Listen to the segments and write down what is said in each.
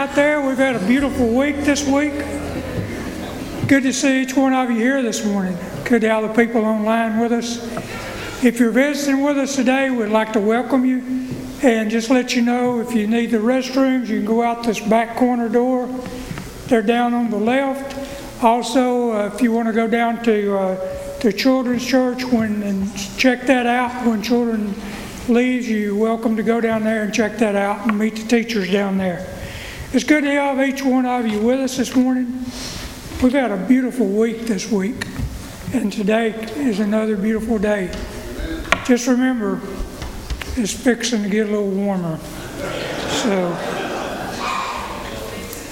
out there. We've had a beautiful week this week. Good to see each one of you here this morning. Good to have the people online with us. If you're visiting with us today, we'd like to welcome you and just let you know if you need the restrooms, you can go out this back corner door. They're down on the left. Also, uh, if you want to go down to uh, the children's church when and check that out when children leaves, you're welcome to go down there and check that out and meet the teachers down there. It's good to have each one of you with us this morning. We've had a beautiful week this week, and today is another beautiful day. Just remember, it's fixing to get a little warmer. So,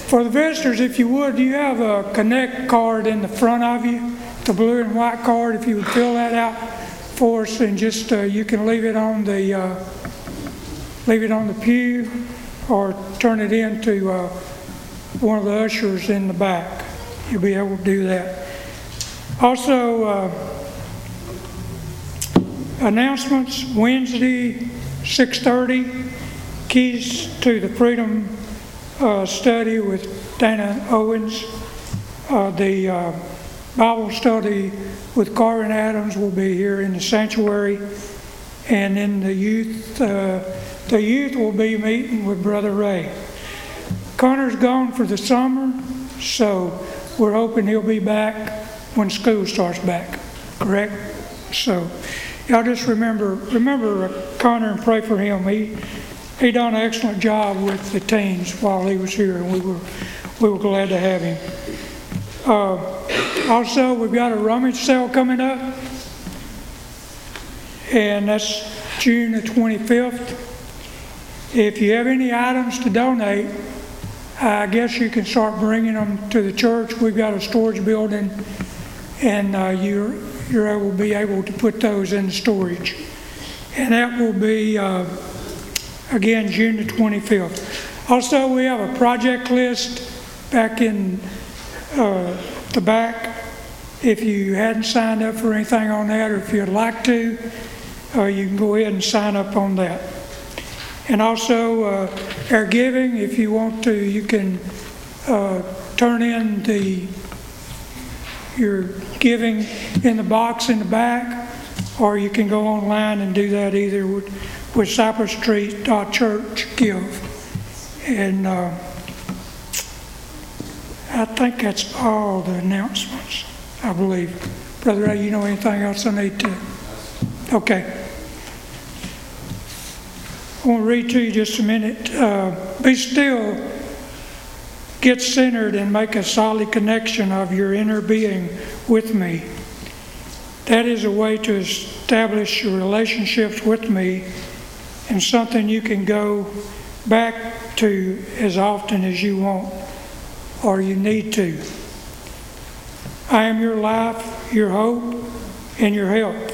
for the visitors, if you would, do you have a Connect card in the front of you? The blue and white card, if you would fill that out for us, and just uh, you can leave it on the uh, leave it on the pew, or turn it in to uh, one of the ushers in the back. You'll be able to do that. Also, uh, announcements Wednesday, 6:30. Keys to the Freedom uh, Study with Dana Owens. Uh, the uh, Bible study with Carvin Adams will be here in the sanctuary, and in the youth, uh, the youth will be meeting with Brother Ray. Connor's gone for the summer, so we're hoping he'll be back when school starts back. Correct? So, y'all just remember remember Connor and pray for him. He he done an excellent job with the teens while he was here, and we were we were glad to have him. Uh, also, we've got a rummage sale coming up, and that's June the 25th. If you have any items to donate, I guess you can start bringing them to the church. We've got a storage building, and uh, you're you're able be able to put those in storage, and that will be uh, again June the 25th. Also, we have a project list back in uh, the back. If you hadn't signed up for anything on that, or if you'd like to, uh, you can go ahead and sign up on that. And also, uh, our giving, if you want to, you can uh, turn in the your giving in the box in the back, or you can go online and do that either with, with Cypress Street Church Give. And uh, I think that's all the announcements, I believe. Brother Ray, you know anything else I need to? Okay. I want to read to you just a minute. Uh, Be still, get centered, and make a solid connection of your inner being with me. That is a way to establish your relationships with me and something you can go back to as often as you want or you need to. I am your life, your hope, and your help.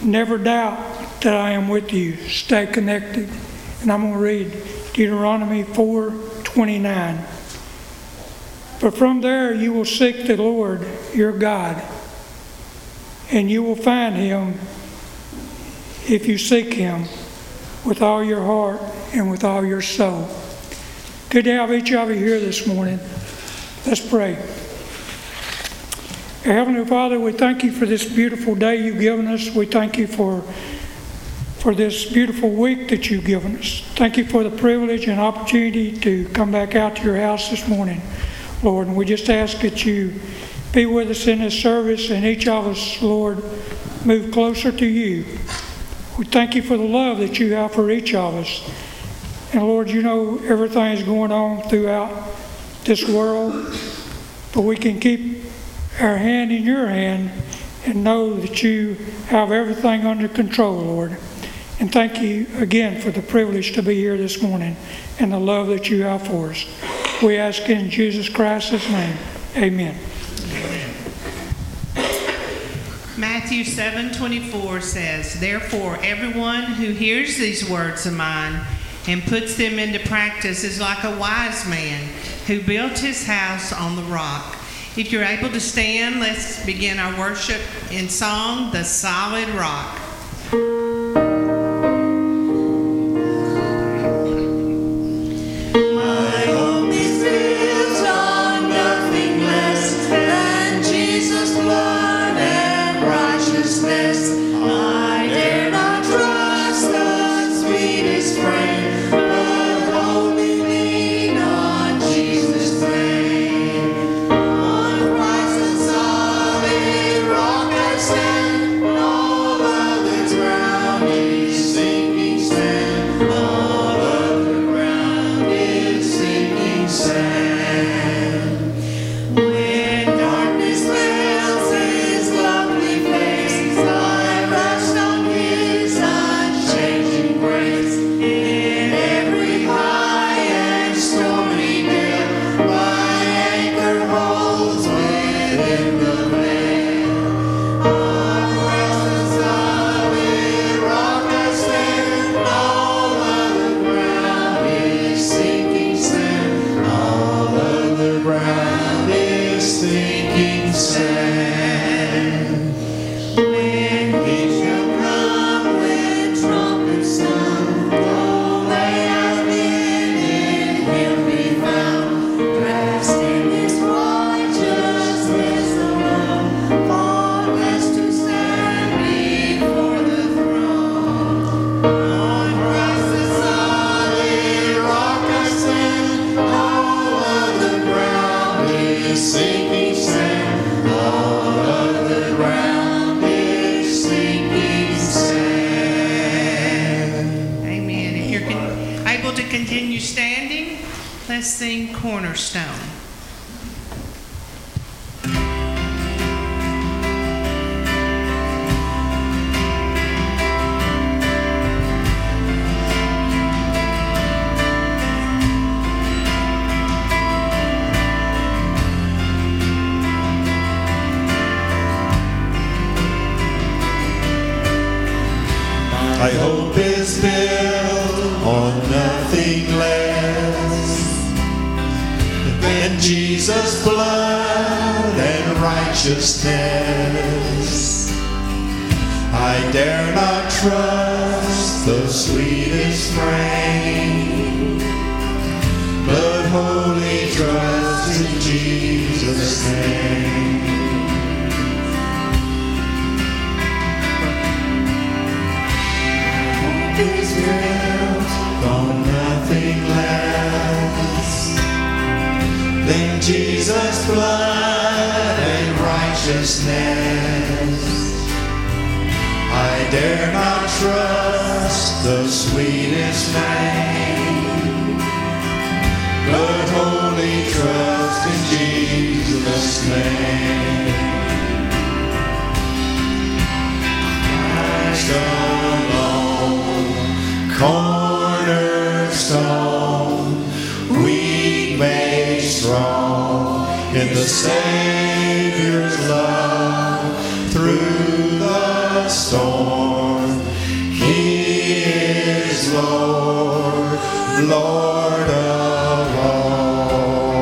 Never doubt that I am with you. Stay connected. And I'm going to read Deuteronomy 4 29. But from there you will seek the Lord your God, and you will find him if you seek him with all your heart and with all your soul. Good to have each of you here this morning. Let's pray. Heavenly Father, we thank you for this beautiful day you've given us. We thank you for, for this beautiful week that you've given us. Thank you for the privilege and opportunity to come back out to your house this morning, Lord. And we just ask that you be with us in this service and each of us, Lord, move closer to you. We thank you for the love that you have for each of us. And Lord, you know everything is going on throughout this world, but we can keep our hand in your hand and know that you have everything under control, Lord. And thank you again for the privilege to be here this morning and the love that you have for us. We ask in Jesus Christ's name. Amen. Matthew 7:24 says, "Therefore everyone who hears these words of mine and puts them into practice is like a wise man who built his house on the rock." If you're able to stand, let's begin our worship in song, The Solid Rock. Lord of all.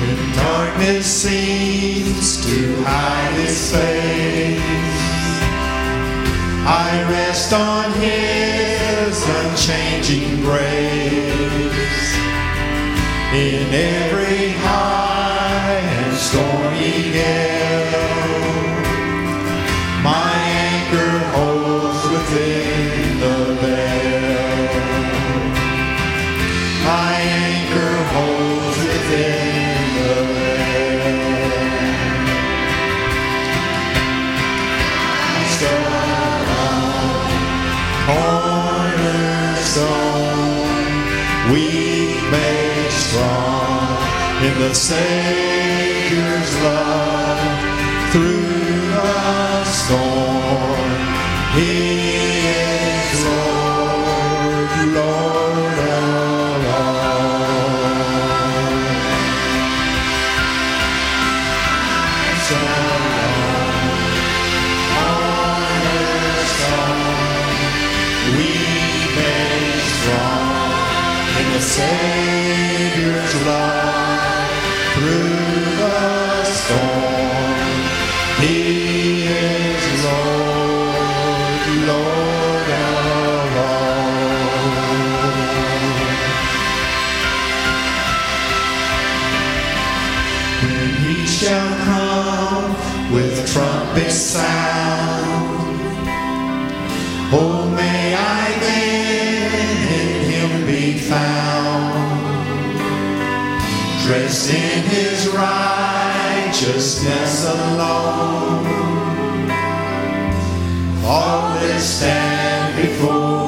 When darkness seems to hide His face, I rest on His unchanging grace in every Senhor. before.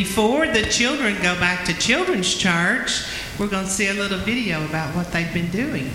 Before the children go back to children's church, we're going to see a little video about what they've been doing.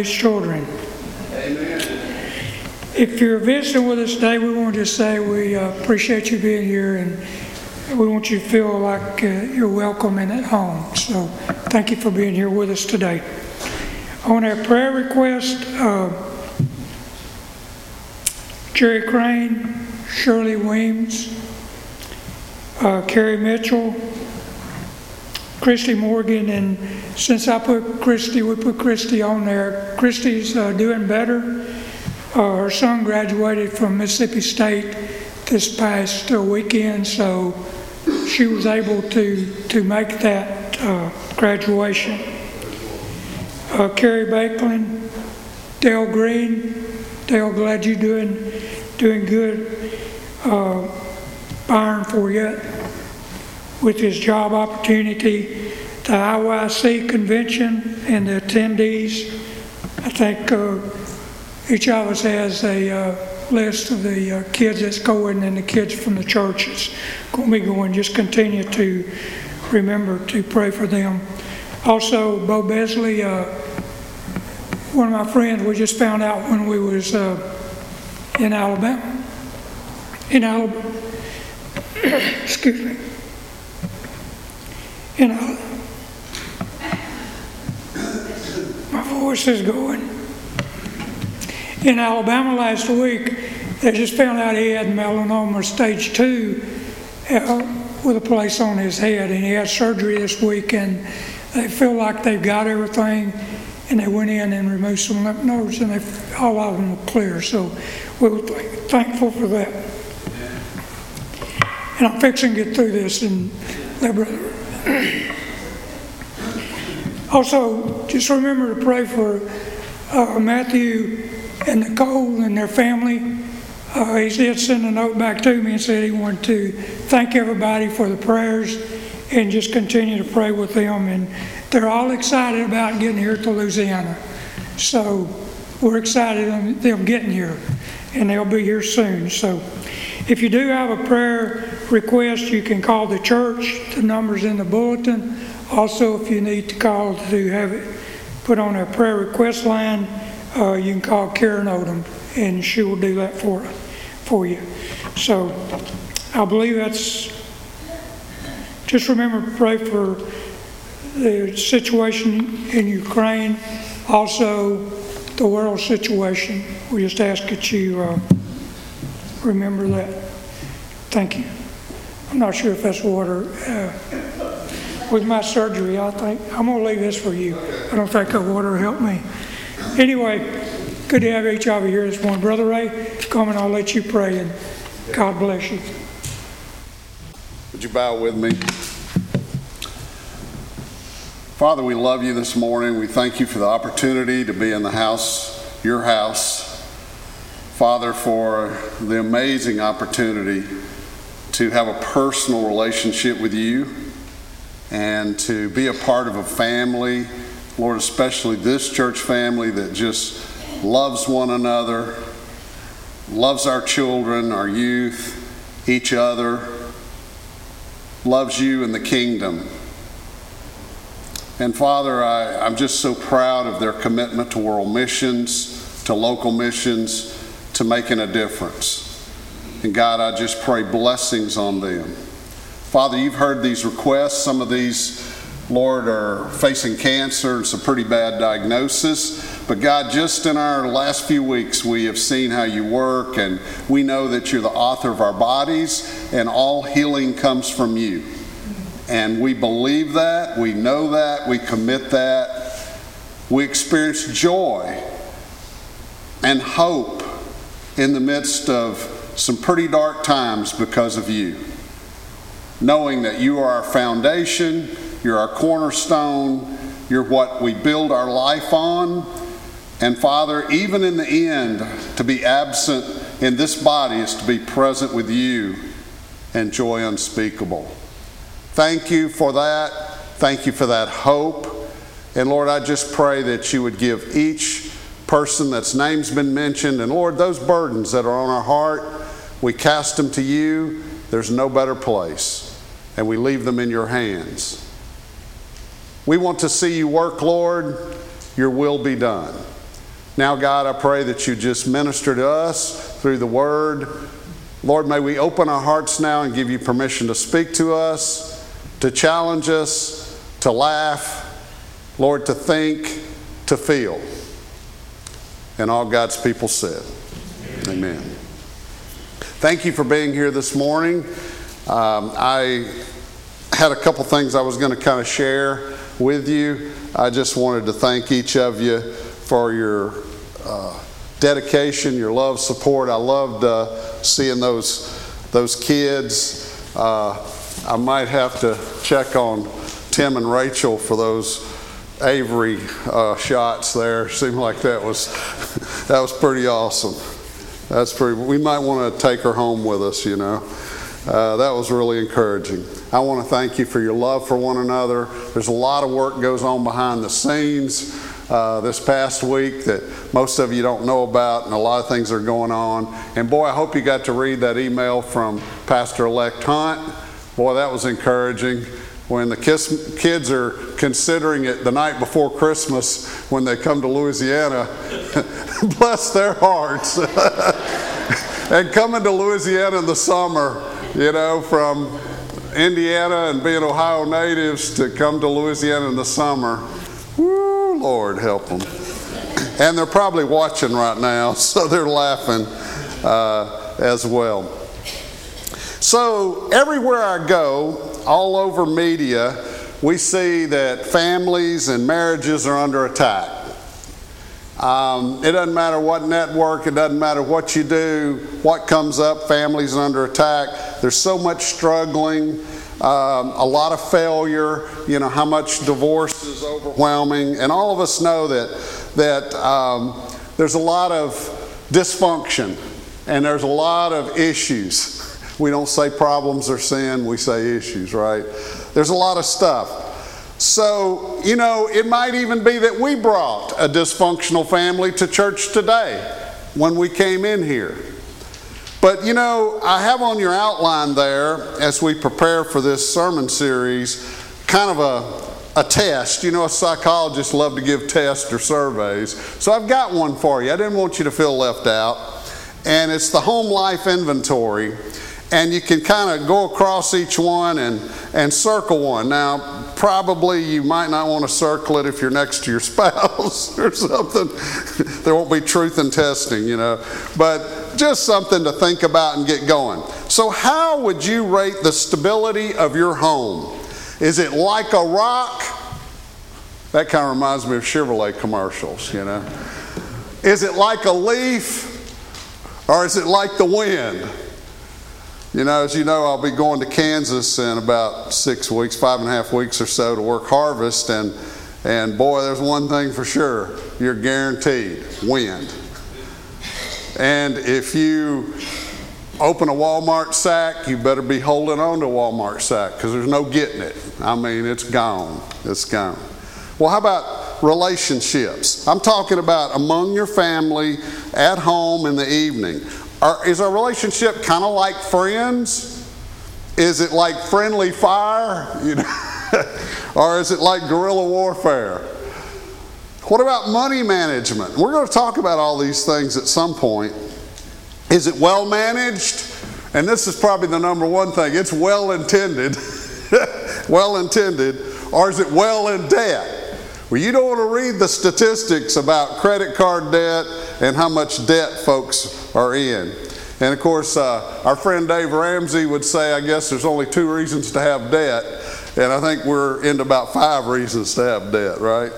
These children. If you're visiting with us today, we want to just say we uh, appreciate you being here and we want you to feel like uh, you're welcome and at home. So thank you for being here with us today. On our prayer request, uh, Jerry Crane, Shirley Weems, uh, Carrie Mitchell, Christy Morgan, and since I put Christy, we put Christy on there. Christy's uh, doing better. Uh, her son graduated from Mississippi State this past uh, weekend, so she was able to to make that uh, graduation. Uh, Carrie Bakeland, Dale Green, Dale, glad you're doing doing good. Uh, Byron Fourier with his job opportunity, the IYC convention, and the attendees. I think uh, each of us has a uh, list of the uh, kids that's going and the kids from the churches going to be going. Just continue to remember to pray for them. Also, Bo Besley, uh, one of my friends, we just found out when we was uh, in Alabama. In Alabama. Excuse me. In know, My voice is going. In Alabama last week, they just found out he had melanoma stage two uh, with a place on his head, and he had surgery this week, and they feel like they've got everything, and they went in and removed some lymph nodes, and they, all of them were clear. So we were th- thankful for that. And I'm fixing to get through this, and let brother. Also, just remember to pray for uh, Matthew and Nicole and their family. Uh, he did send a note back to me and said he wanted to thank everybody for the prayers and just continue to pray with them. And they're all excited about getting here to Louisiana. So we're excited on them getting here, and they'll be here soon. So if you do have a prayer request, you can call the church. The number's in the bulletin. Also, if you need to call to have it put on our prayer request line, uh, you can call Karen Odom, and she will do that for for you. So, I believe that's. Just remember to pray for the situation in Ukraine, also the world situation. We just ask that you uh, remember that. Thank you. I'm not sure if that's water. Uh, with my surgery, I think I'm going to leave this for you. I don't think the water will help me. Anyway, good to have each of you here this morning. Brother Ray, come and I'll let you pray and God bless you. Would you bow with me? Father, we love you this morning. We thank you for the opportunity to be in the house, your house. Father, for the amazing opportunity to have a personal relationship with you and to be a part of a family, Lord, especially this church family that just loves one another, loves our children, our youth, each other, loves you and the kingdom. And Father, I, I'm just so proud of their commitment to world missions, to local missions, to making a difference. And God, I just pray blessings on them. Father, you've heard these requests. Some of these, Lord, are facing cancer and some pretty bad diagnosis. But God, just in our last few weeks, we have seen how you work, and we know that you're the author of our bodies, and all healing comes from you. And we believe that, we know that, we commit that. We experience joy and hope in the midst of some pretty dark times because of you. Knowing that you are our foundation, you're our cornerstone, you're what we build our life on. And Father, even in the end, to be absent in this body is to be present with you and joy unspeakable. Thank you for that. Thank you for that hope. And Lord, I just pray that you would give each person that's name's been mentioned, and Lord, those burdens that are on our heart, we cast them to you. There's no better place, and we leave them in your hands. We want to see you work, Lord. your will be done. Now, God, I pray that you just minister to us through the word. Lord, may we open our hearts now and give you permission to speak to us, to challenge us, to laugh, Lord, to think, to feel. And all God's people said, Amen. Amen. Thank you for being here this morning. Um, I had a couple things I was going to kind of share with you. I just wanted to thank each of you for your uh, dedication, your love, support. I loved uh, seeing those those kids. Uh, I might have to check on Tim and Rachel for those Avery uh, shots there. Seemed like that was that was pretty awesome. That's pretty. We might want to take her home with us. You know, uh, that was really encouraging. I want to thank you for your love for one another. There's a lot of work goes on behind the scenes uh, this past week that most of you don't know about, and a lot of things are going on. And boy, I hope you got to read that email from Pastor elect Hunt. Boy, that was encouraging. When the kids, are considering it the night before Christmas when they come to Louisiana, bless their hearts. and coming to Louisiana in the summer, you know, from Indiana and being Ohio natives to come to Louisiana in the summer, Woo, Lord help them. And they're probably watching right now, so they're laughing uh, as well. So, everywhere I go, all over media, we see that families and marriages are under attack. Um, it doesn't matter what network, it doesn't matter what you do, what comes up, families under attack. There's so much struggling um, a lot of failure, you know, how much divorce is overwhelming. And all of us know that, that um, there's a lot of dysfunction and there's a lot of issues. We don't say problems or sin, we say issues, right? There's a lot of stuff. So, you know, it might even be that we brought a dysfunctional family to church today when we came in here. But you know, I have on your outline there, as we prepare for this sermon series, kind of a, a test. You know, a psychologist love to give tests or surveys. So I've got one for you. I didn't want you to feel left out. And it's the home life inventory. And you can kind of go across each one and, and circle one. Now, probably you might not want to circle it if you're next to your spouse or something. there won't be truth in testing, you know. But just something to think about and get going. So, how would you rate the stability of your home? Is it like a rock? That kind of reminds me of Chevrolet commercials, you know. Is it like a leaf or is it like the wind? You know, as you know, I'll be going to Kansas in about six weeks, five and a half weeks or so to work harvest, and and boy, there's one thing for sure: you're guaranteed wind. And if you open a Walmart sack, you better be holding on to a Walmart sack because there's no getting it. I mean, it's gone. It's gone. Well, how about relationships? I'm talking about among your family, at home, in the evening. Are, is our relationship kind of like friends? Is it like friendly fire? You know? or is it like guerrilla warfare? What about money management? We're going to talk about all these things at some point. Is it well managed? And this is probably the number one thing it's well intended. well intended. Or is it well in debt? Well, you don't want to read the statistics about credit card debt and how much debt folks are in. And of course, uh, our friend Dave Ramsey would say, I guess there's only two reasons to have debt. And I think we're into about five reasons to have debt, right?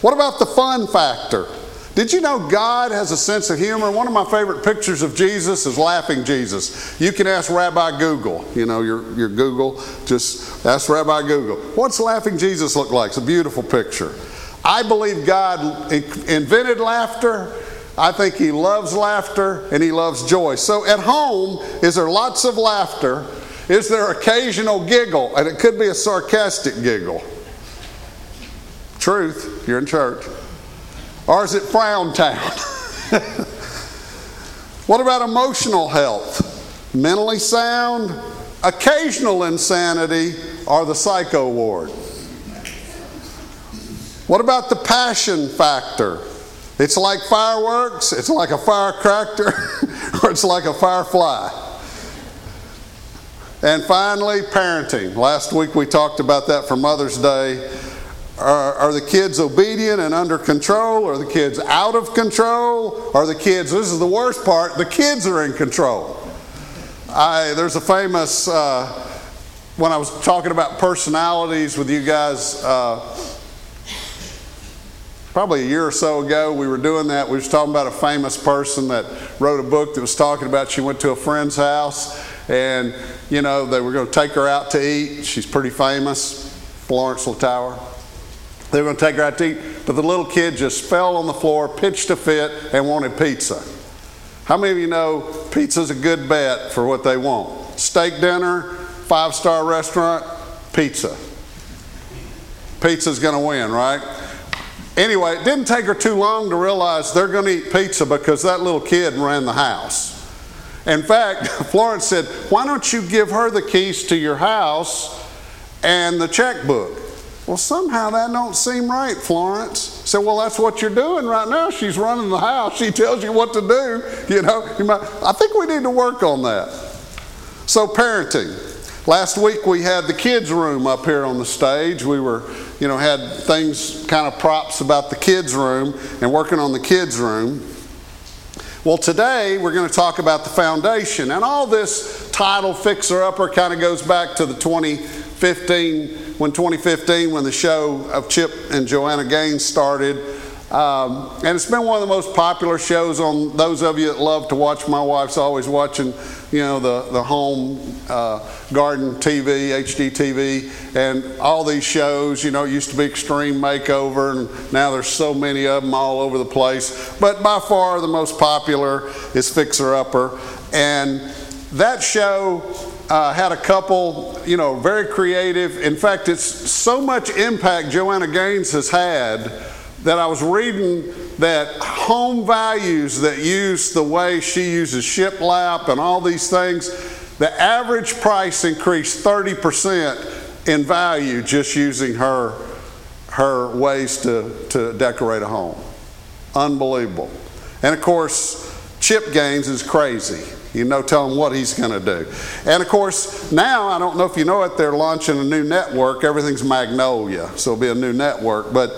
What about the fun factor? Did you know God has a sense of humor? One of my favorite pictures of Jesus is laughing Jesus. You can ask Rabbi Google, you know, your, your Google, just ask Rabbi Google. What's laughing Jesus look like? It's a beautiful picture. I believe God invented laughter. I think He loves laughter and He loves joy. So at home, is there lots of laughter? Is there occasional giggle? And it could be a sarcastic giggle. Truth, you're in church. Or is it frown town? what about emotional health? Mentally sound, occasional insanity, or the psycho ward? What about the passion factor? It's like fireworks, it's like a firecracker, or it's like a firefly. And finally, parenting. Last week we talked about that for Mother's Day. Are, are, the kids obedient and under control? Are the kids out of control? Are the kids, this is the worst part, the kids are in control. I, there's a famous, uh, when I was talking about personalities with you guys, uh, probably a year or so ago, we were doing that. We was talking about a famous person that wrote a book that was talking about she went to a friend's house and, you know, they were going to take her out to eat. She's pretty famous, Florence Littauer. They were going to take her out to eat, but the little kid just fell on the floor, pitched a fit, and wanted pizza. How many of you know pizza's a good bet for what they want? Steak dinner, five star restaurant, pizza. Pizza's going to win, right? Anyway, it didn't take her too long to realize they're going to eat pizza because that little kid ran the house. In fact, Florence said, Why don't you give her the keys to your house and the checkbook? Well, somehow that don't seem right, Florence. So, well, that's what you're doing right now. She's running the house. She tells you what to do. You know, you might, I think we need to work on that. So, parenting. Last week we had the kids' room up here on the stage. We were, you know, had things kind of props about the kids' room and working on the kids' room. Well, today we're going to talk about the foundation. And all this title, Fixer Upper, kind of goes back to the 2015 when 2015, when the show of Chip and Joanna Gaines started. Um, and it's been one of the most popular shows on those of you that love to watch. My wife's always watching, you know, the, the home uh, garden TV, HGTV, and all these shows. You know, it used to be Extreme Makeover, and now there's so many of them all over the place. But by far the most popular is Fixer Upper. And that show uh, had a couple, you know, very creative. In fact, it's so much impact Joanna Gaines has had that I was reading that home values that use the way she uses shiplap and all these things, the average price increased 30% in value just using her, her ways to, to decorate a home. Unbelievable. And of course, Chip Gaines is crazy. You know, tell him what he's going to do. And of course, now, I don't know if you know it, they're launching a new network. Everything's Magnolia, so it'll be a new network. But,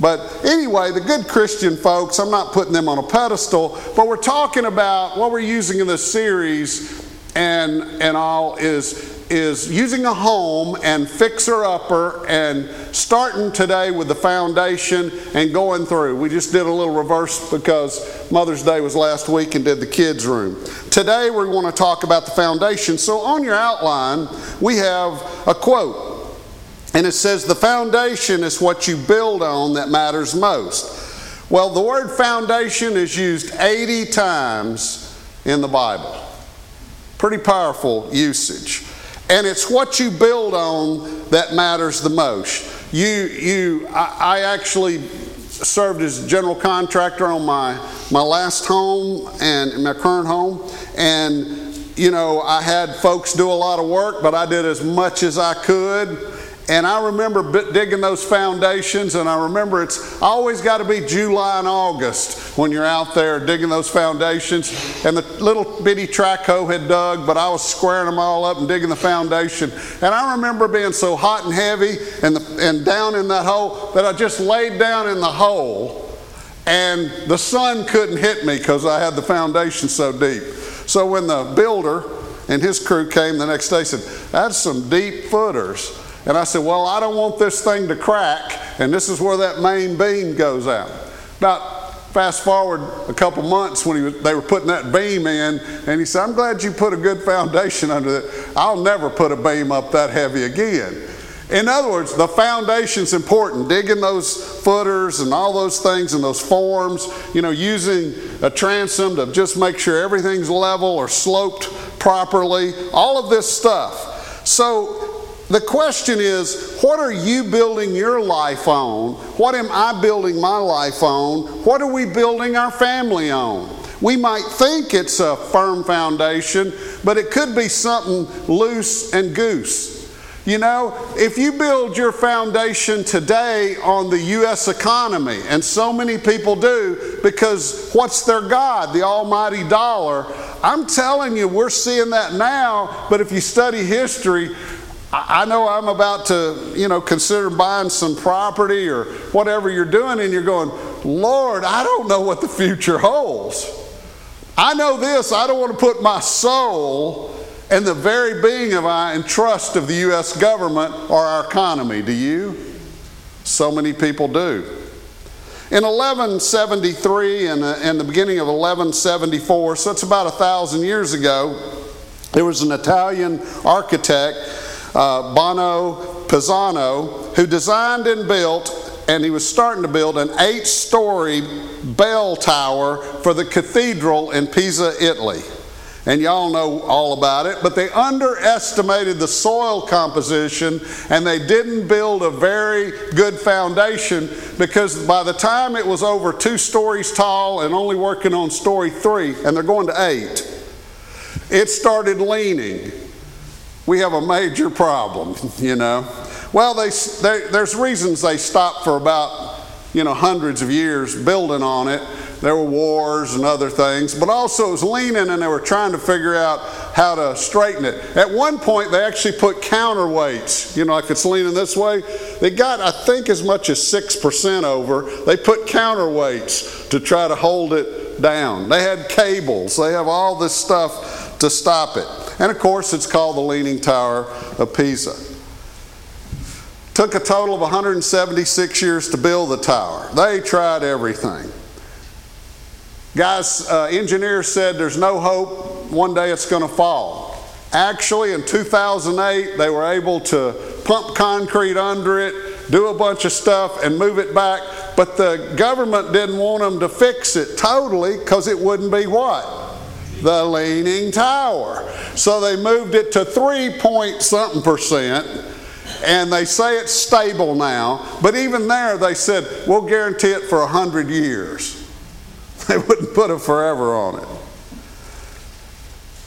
but anyway, the good Christian folks, I'm not putting them on a pedestal, but we're talking about what we're using in this series and, and all is is using a home and fixer upper and starting today with the foundation and going through. We just did a little reverse because Mother's Day was last week and did the kids' room. Today we want to talk about the foundation. So on your outline, we have a quote. And it says, The foundation is what you build on that matters most. Well, the word foundation is used 80 times in the Bible. Pretty powerful usage. And it's what you build on that matters the most. You, you, I, I actually served as general contractor on my, my last home and my current home. And, you know, I had folks do a lot of work, but I did as much as I could and I remember digging those foundations, and I remember it's always got to be July and August when you're out there digging those foundations. And the little bitty track hoe had dug, but I was squaring them all up and digging the foundation. And I remember being so hot and heavy and, the, and down in that hole that I just laid down in the hole, and the sun couldn't hit me because I had the foundation so deep. So when the builder and his crew came the next day, said, "That's some deep footers." And I said, Well, I don't want this thing to crack, and this is where that main beam goes out. About fast forward a couple months when was, they were putting that beam in, and he said, I'm glad you put a good foundation under it. I'll never put a beam up that heavy again. In other words, the foundation's important. Digging those footers and all those things and those forms, you know, using a transom to just make sure everything's level or sloped properly, all of this stuff. So the question is, what are you building your life on? What am I building my life on? What are we building our family on? We might think it's a firm foundation, but it could be something loose and goose. You know, if you build your foundation today on the U.S. economy, and so many people do, because what's their God? The almighty dollar. I'm telling you, we're seeing that now, but if you study history, I know I'm about to, you know, consider buying some property or whatever you're doing, and you're going, Lord, I don't know what the future holds. I know this, I don't want to put my soul and the very being of I and trust of the U.S. government or our economy. Do you? So many people do. In 1173 and uh, in the beginning of 1174, so it's about a thousand years ago, there was an Italian architect, uh, Bonanno Pisano, who designed and built, and he was starting to build an eight story bell tower for the cathedral in Pisa, Italy and y'all know all about it, but they underestimated the soil composition and they didn't build a very good foundation because by the time it was over two stories tall and only working on story three, and they're going to eight, it started leaning. We have a major problem, you know. Well, they, they, there's reasons they stopped for about, you know, hundreds of years building on it there were wars and other things, but also it was leaning and they were trying to figure out how to straighten it. At one point, they actually put counterweights, you know, like it's leaning this way. They got, I think, as much as 6% over. They put counterweights to try to hold it down. They had cables, they have all this stuff to stop it. And of course, it's called the Leaning Tower of Pisa. Took a total of 176 years to build the tower. They tried everything. Guys, uh, engineers said there's no hope, one day it's going to fall. Actually, in 2008, they were able to pump concrete under it, do a bunch of stuff, and move it back. But the government didn't want them to fix it totally because it wouldn't be what? The Leaning Tower. So they moved it to 3 point something percent and they say it's stable now, but even there they said, we'll guarantee it for 100 years. They wouldn't put a forever on it.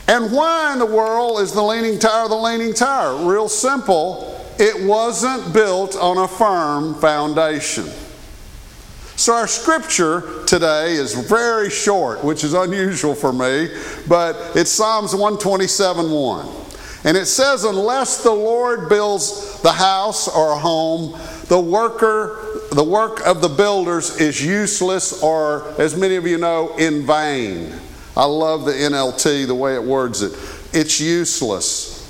And why in the world is the Leaning Tower the Leaning Tower? Real simple. It wasn't built on a firm foundation. So, our scripture today is very short, which is unusual for me, but it's Psalms 127 1. And it says, Unless the Lord builds the house or a home, the worker the work of the builders is useless or, as many of you know, in vain. I love the NLT, the way it words it. It's useless.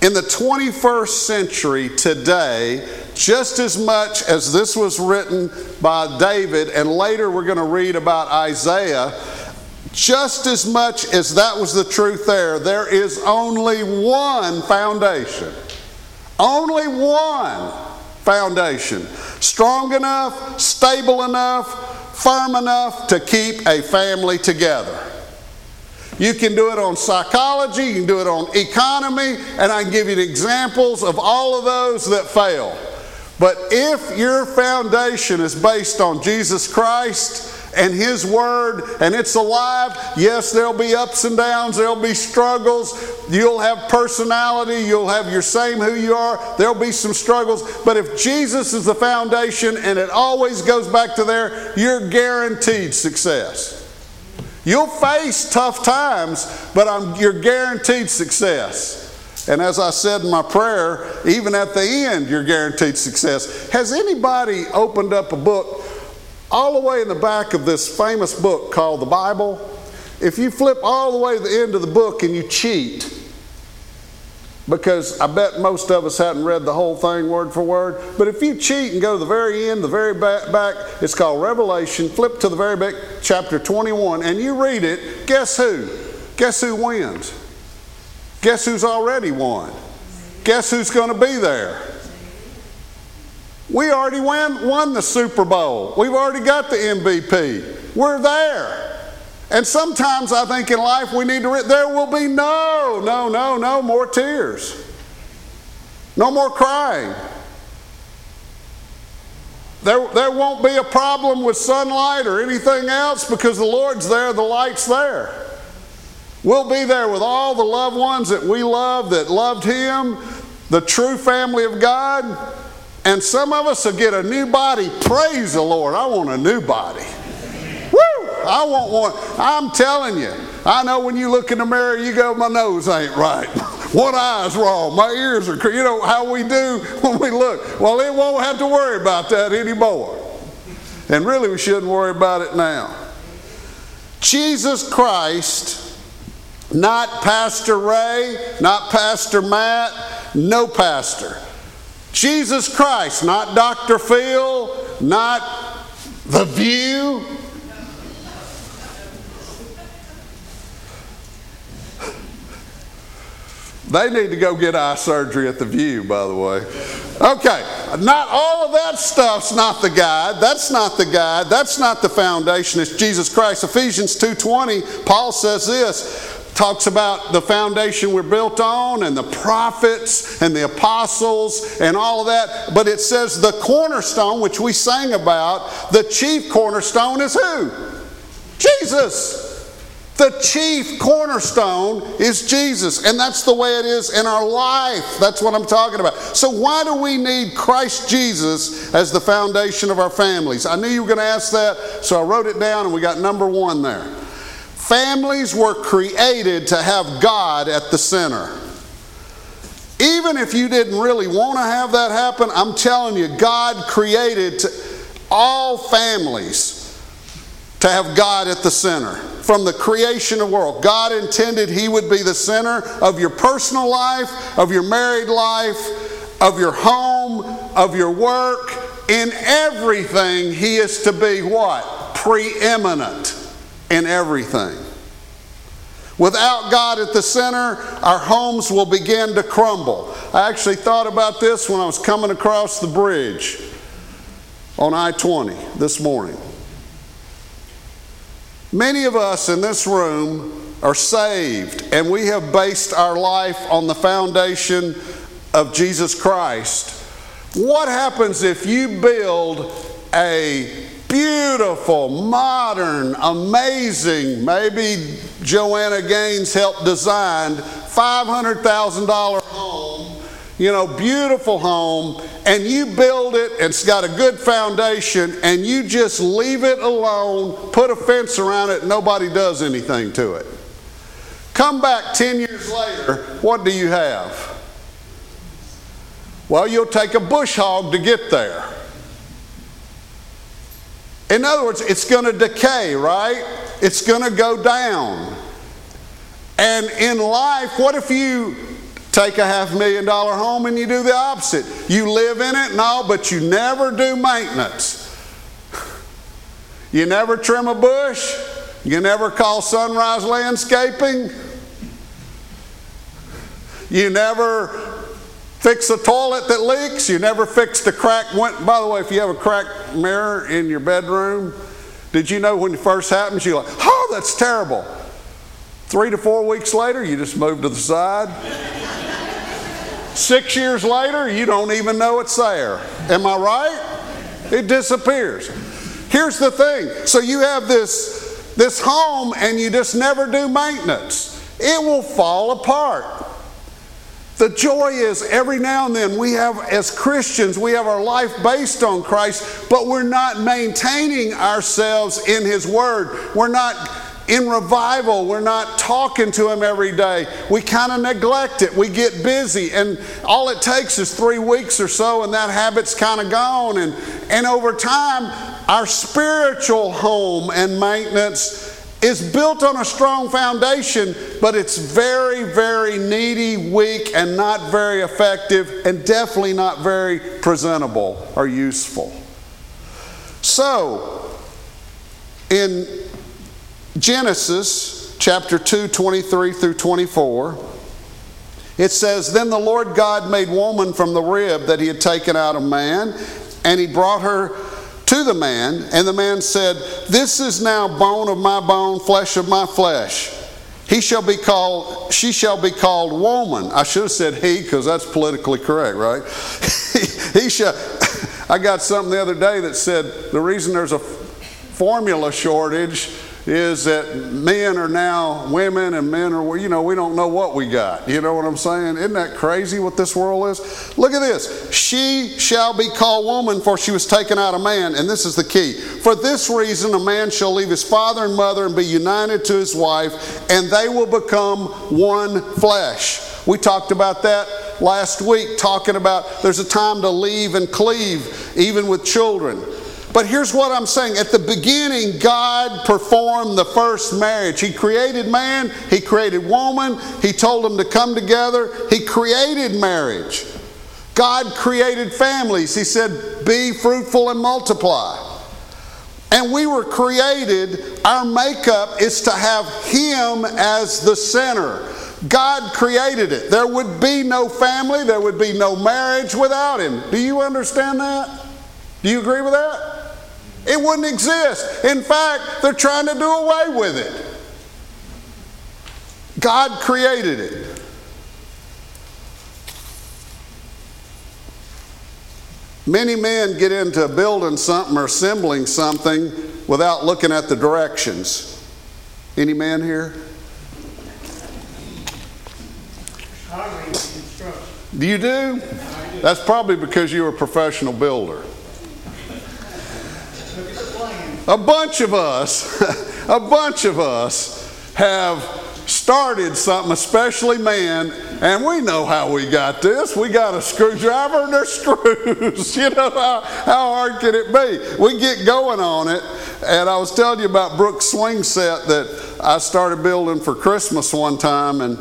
In the 21st century today, just as much as this was written by David, and later we're going to read about Isaiah, just as much as that was the truth there, there is only one foundation. Only one foundation. Strong enough, stable enough, firm enough to keep a family together. You can do it on psychology, you can do it on economy, and I can give you examples of all of those that fail. But if your foundation is based on Jesus Christ, and His Word, and it's alive. Yes, there'll be ups and downs, there'll be struggles. You'll have personality, you'll have your same who you are. There'll be some struggles. But if Jesus is the foundation and it always goes back to there, you're guaranteed success. You'll face tough times, but I'm, you're guaranteed success. And as I said in my prayer, even at the end, you're guaranteed success. Has anybody opened up a book all the way in the back of this famous book called the Bible, if you flip all the way to the end of the book and you cheat, because I bet most of us hadn't read the whole thing word for word. But if you cheat and go to the very end, the very back, back, it's called Revelation. Flip to the very back, chapter 21, and you read it. Guess who? Guess who wins? Guess who's already won? Guess who's going to be there? We already won, won the Super Bowl. We've already got the MVP. We're there. And sometimes I think in life we need to, re- there will be no, no, no, no more tears. No more crying. There, there won't be a problem with sunlight or anything else because the Lord's there, the light's there. We'll be there with all the loved ones that we love that loved Him, the true family of God. And some of us will get a new body. Praise the Lord. I want a new body. Woo! I want one. I'm telling you. I know when you look in the mirror, you go, my nose ain't right. One eye's wrong. My ears are, you know how we do when we look. Well, it won't have to worry about that anymore. And really, we shouldn't worry about it now. Jesus Christ, not Pastor Ray, not Pastor Matt, no pastor. Jesus Christ, not Dr. Phil, not The View. They need to go get eye surgery at The View, by the way. Okay, not all of that stuff's not the guide. That's not the guide. That's not the foundation. It's Jesus Christ. Ephesians 2:20, Paul says this, talks about the foundation we're built on and the prophets and the apostles and all of that. But it says the cornerstone, which we sang about, the chief cornerstone is who? Jesus. The chief cornerstone is Jesus, and that's the way it is in our life. That's what I'm talking about. So, why do we need Christ Jesus as the foundation of our families? I knew you were going to ask that, so I wrote it down, and we got number one there. Families were created to have God at the center. Even if you didn't really want to have that happen, I'm telling you, God created all families to have God at the center from the creation of the world. God intended He would be the center of your personal life, of your married life, of your home, of your work. In everything, He is to be what? Preeminent in everything. Without God at the center, our homes will begin to crumble. I actually thought about this when I was coming across the bridge on I 20 this morning. Many of us in this room are saved, and we have based our life on the foundation of Jesus Christ. What happens if you build a beautiful, modern, amazing, maybe Joanna Gaines helped design $500,000 home, you know, beautiful home, and you build it, it's got a good foundation, and you just leave it alone, put a fence around it, nobody does anything to it. Come back 10 years later, what do you have? Well, you'll take a bush hog to get there. In other words, it's going to decay, right? It's going to go down. And in life, what if you take a half million dollar home and you do the opposite? You live in it and all, but you never do maintenance. You never trim a bush. You never call sunrise landscaping. You never fix a toilet that leaks. You never fixed a cracked. By the way, if you have a cracked mirror in your bedroom, did you know when it first happens, you're like, oh, that's terrible. Three to four weeks later, you just move to the side. Six years later, you don't even know it's there. Am I right? It disappears. Here's the thing. So you have this, this home and you just never do maintenance. It will fall apart. The joy is every now and then we have, as Christians, we have our life based on Christ, but we're not maintaining ourselves in His Word. We're not in revival. We're not talking to Him every day. We kind of neglect it. We get busy, and all it takes is three weeks or so, and that habit's kind of gone. And, and over time, our spiritual home and maintenance is built on a strong foundation, but it's very, very needy, weak, and not very effective, and definitely not very presentable or useful. So, in Genesis chapter 2, 23 through 24, it says, Then the Lord God made woman from the rib that he had taken out of man, and he brought her to the man, and the man said, This is now bone of my bone, flesh of my flesh. He shall be called, she shall be called woman. I should have said he because that's politically correct, right? he shall. I got something the other day that said the reason there's a formula shortage is that men are now women and men are, you know, we don't know what we got. You know what I'm saying? Isn't that crazy what this world is? Look at this. She shall be called woman, for she was taken out of man. And this is the key. For this reason, a man shall leave his father and mother and be united to his wife, and they will become one flesh. We talked about that last week, talking about there's a time to leave and cleave, even with children. But here's what I'm saying. At the beginning, God performed the first marriage. He created man, He created woman, He told them to come together. He created marriage. God created families. He said, Be fruitful and multiply. And we were created, our makeup is to have Him as the center. God created it. There would be no family, there would be no marriage without Him. Do you understand that? Do you agree with that? It wouldn't exist. In fact, they're trying to do away with it. God created it. Many men get into building something or assembling something without looking at the directions. Any man here? Do you do? That's probably because you're a professional builder. A bunch of us, a bunch of us have started something, especially man, and we know how we got this. We got a screwdriver and there's screws. you know, how, how hard can it be? We get going on it, and I was telling you about Brooke's swing set that I started building for Christmas one time, and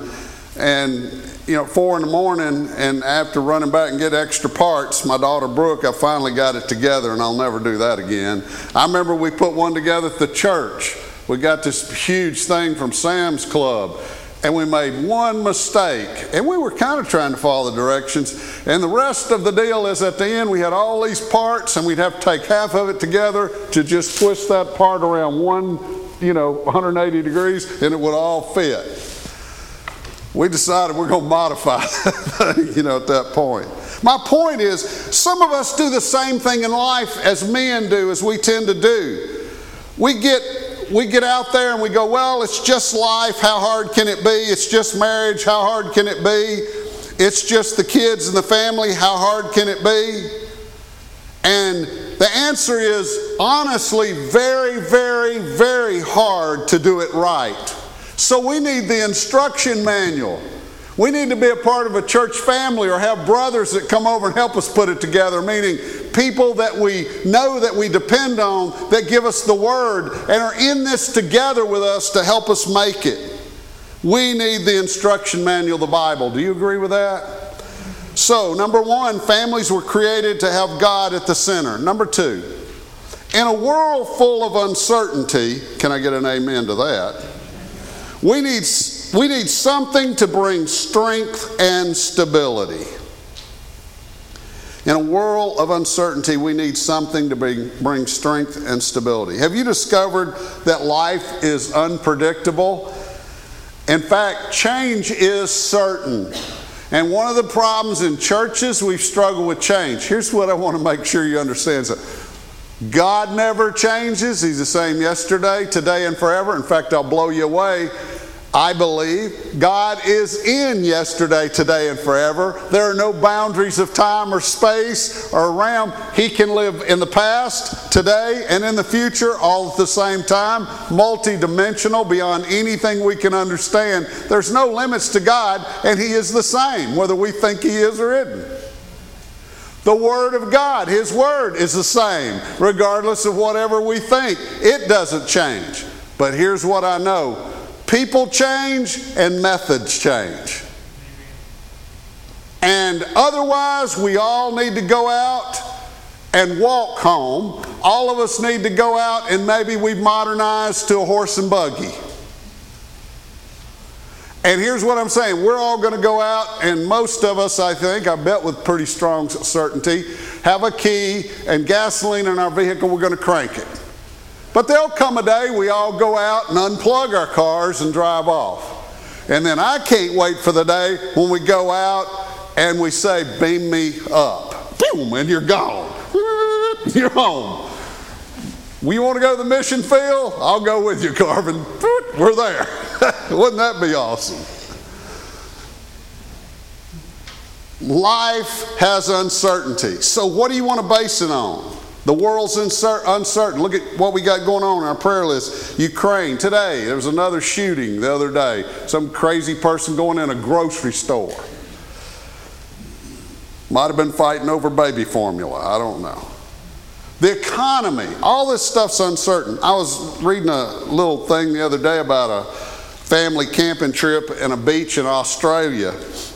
and you know, four in the morning, and after running back and get extra parts, my daughter Brooke, I finally got it together, and I'll never do that again. I remember we put one together at the church. We got this huge thing from Sam's Club, and we made one mistake, and we were kind of trying to follow the directions. And the rest of the deal is at the end, we had all these parts, and we'd have to take half of it together to just twist that part around one, you know, 180 degrees, and it would all fit we decided we're going to modify that, you know, at that point. My point is, some of us do the same thing in life as men do, as we tend to do. We get we get out there and we go, well, it's just life. How hard can it be? It's just marriage. How hard can it be? It's just the kids and the family. How hard can it be? And the answer is honestly very, very, very hard to do it right. So we need the instruction manual. We need to be a part of a church family or have brothers that come over and help us put it together, meaning people that we know that we depend on that give us the word and are in this together with us to help us make it. We need the instruction manual, the Bible. Do you agree with that? So, number one, families were created to have God at the center. Number two, in a world full of uncertainty, can I get an amen to that? We need, we need something to bring strength and stability. In a world of uncertainty, we need something to bring, bring strength and stability. Have you discovered that life is unpredictable? In fact, change is certain. And one of the problems in churches, we've struggled with change. Here's what I want to make sure you understand. God never changes. He's the same yesterday, today, and forever. In fact, I'll blow you away. I believe God is in yesterday, today, and forever. There are no boundaries of time or space or realm. He can live in the past, today, and in the future all at the same time, multidimensional beyond anything we can understand. There's no limits to God, and He is the same, whether we think He is or isn't. The Word of God, His Word, is the same, regardless of whatever we think. It doesn't change. But here's what I know People change and methods change. And otherwise, we all need to go out and walk home. All of us need to go out and maybe we've modernized to a horse and buggy. And here's what I'm saying we're all going to go out, and most of us, I think, I bet with pretty strong certainty, have a key and gasoline in our vehicle, we're going to crank it. But there'll come a day we all go out and unplug our cars and drive off. And then I can't wait for the day when we go out and we say, Beam me up. Boom, and you're gone. You're home. We want to go to the mission field? I'll go with you, Carvin. We're there. Wouldn't that be awesome? Life has uncertainty. So, what do you want to base it on? The world's uncertain. Look at what we got going on in our prayer list. Ukraine. Today, there was another shooting the other day. Some crazy person going in a grocery store. Might have been fighting over baby formula. I don't know. The economy. All this stuff's uncertain. I was reading a little thing the other day about a family camping trip and a beach in Australia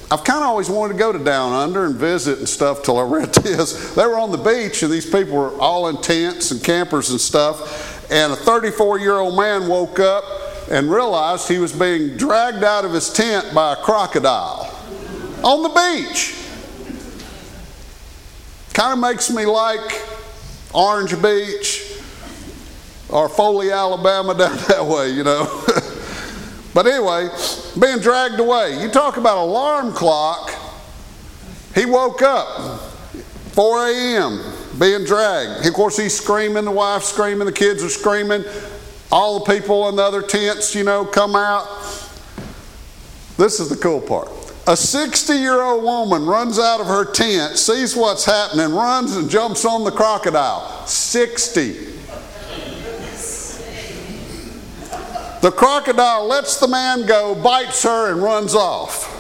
I've kind of always wanted to go to Down Under and visit and stuff till I read this. They were on the beach and these people were all in tents and campers and stuff. And a 34 year old man woke up and realized he was being dragged out of his tent by a crocodile on the beach. Kind of makes me like Orange Beach or Foley, Alabama down that way, you know. But anyway, being dragged away. You talk about alarm clock. He woke up 4 a.m. being dragged. Of course, he's screaming, the wife's screaming, the kids are screaming. All the people in the other tents, you know, come out. This is the cool part. A 60 year old woman runs out of her tent, sees what's happening, runs and jumps on the crocodile. 60. The crocodile lets the man go, bites her, and runs off.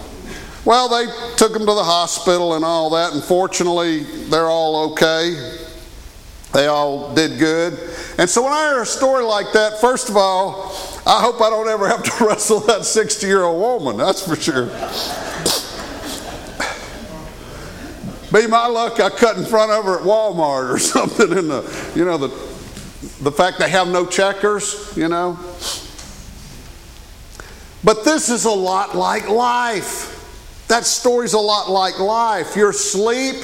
Well, they took him to the hospital and all that, and fortunately, they're all okay. They all did good. And so when I hear a story like that, first of all, I hope I don't ever have to wrestle that 60 year old woman, that's for sure. Be my luck, I cut in front of her at Walmart or something in the, you know, the, the fact they have no checkers, you know. But this is a lot like life. That story's a lot like life. You're asleep,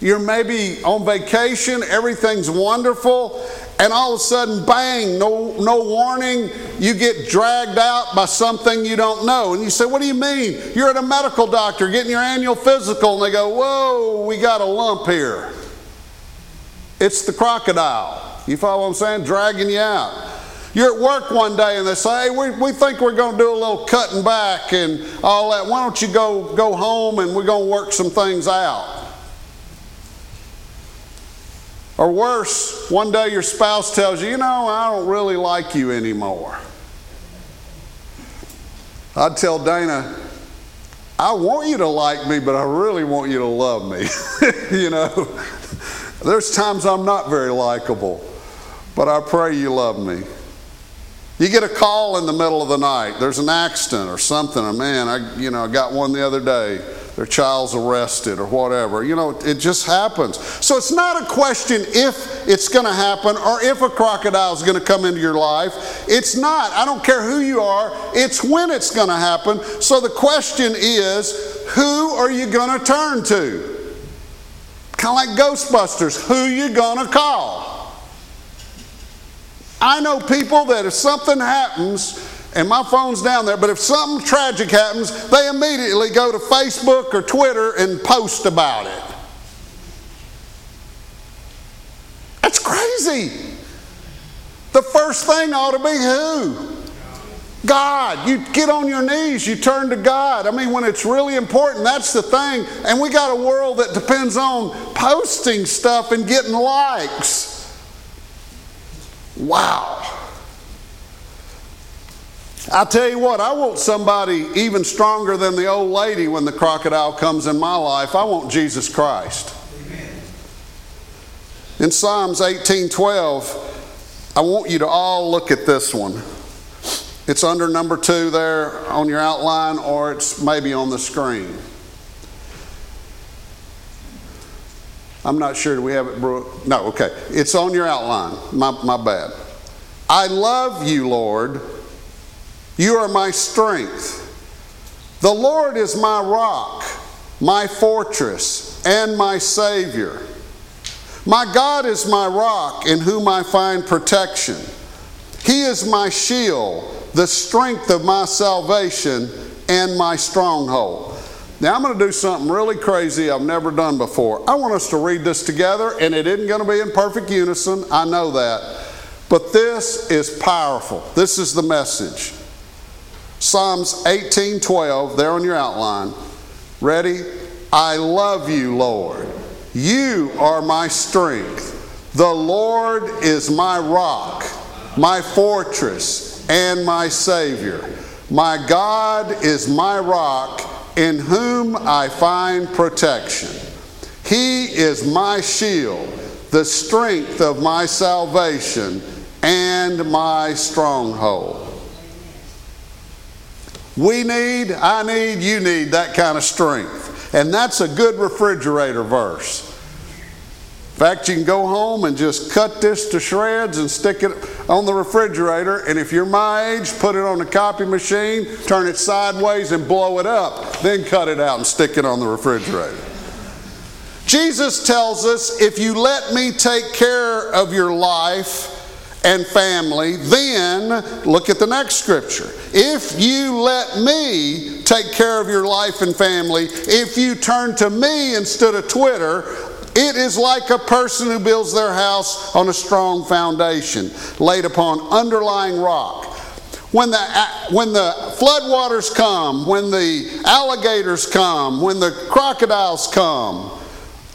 you're maybe on vacation, everything's wonderful, and all of a sudden, bang, no, no warning, you get dragged out by something you don't know. And you say, What do you mean? You're at a medical doctor getting your annual physical, and they go, Whoa, we got a lump here. It's the crocodile. You follow what I'm saying? Dragging you out. You're at work one day and they say, hey, we, we think we're going to do a little cutting back and all that. Why don't you go, go home and we're going to work some things out? Or worse, one day your spouse tells you, you know, I don't really like you anymore. I'd tell Dana, I want you to like me, but I really want you to love me. you know, there's times I'm not very likable, but I pray you love me. You get a call in the middle of the night. There's an accident or something. And man, I you know I got one the other day. Their child's arrested or whatever. You know, it just happens. So it's not a question if it's going to happen or if a crocodile is going to come into your life. It's not. I don't care who you are. It's when it's going to happen. So the question is, who are you going to turn to? Kind of like Ghostbusters. Who you going to call? I know people that if something happens, and my phone's down there, but if something tragic happens, they immediately go to Facebook or Twitter and post about it. That's crazy. The first thing ought to be who? God. You get on your knees, you turn to God. I mean, when it's really important, that's the thing. And we got a world that depends on posting stuff and getting likes. Wow. I tell you what, I want somebody even stronger than the old lady when the crocodile comes in my life. I want Jesus Christ. Amen. In Psalms 18:12, I want you to all look at this one. It's under number 2 there on your outline or it's maybe on the screen. I'm not sure. Do we have it, Brooke? No, okay. It's on your outline. My, my bad. I love you, Lord. You are my strength. The Lord is my rock, my fortress, and my Savior. My God is my rock in whom I find protection. He is my shield, the strength of my salvation, and my stronghold. Now, I'm going to do something really crazy I've never done before. I want us to read this together, and it isn't going to be in perfect unison. I know that. But this is powerful. This is the message. Psalms 18:12, there on your outline. Ready? I love you, Lord. You are my strength. The Lord is my rock, my fortress, and my Savior. My God is my rock, in whom I find protection. He is my shield, the strength of my salvation, and my stronghold. We need, I need, you need that kind of strength. And that's a good refrigerator verse. In fact, you can go home and just cut this to shreds and stick it on the refrigerator. And if you're my age, put it on the copy machine, turn it sideways, and blow it up. Then cut it out and stick it on the refrigerator. Jesus tells us if you let me take care of your life and family, then look at the next scripture. If you let me take care of your life and family, if you turn to me instead of Twitter, it is like a person who builds their house on a strong foundation, laid upon underlying rock. When the, when the floodwaters come, when the alligators come, when the crocodiles come,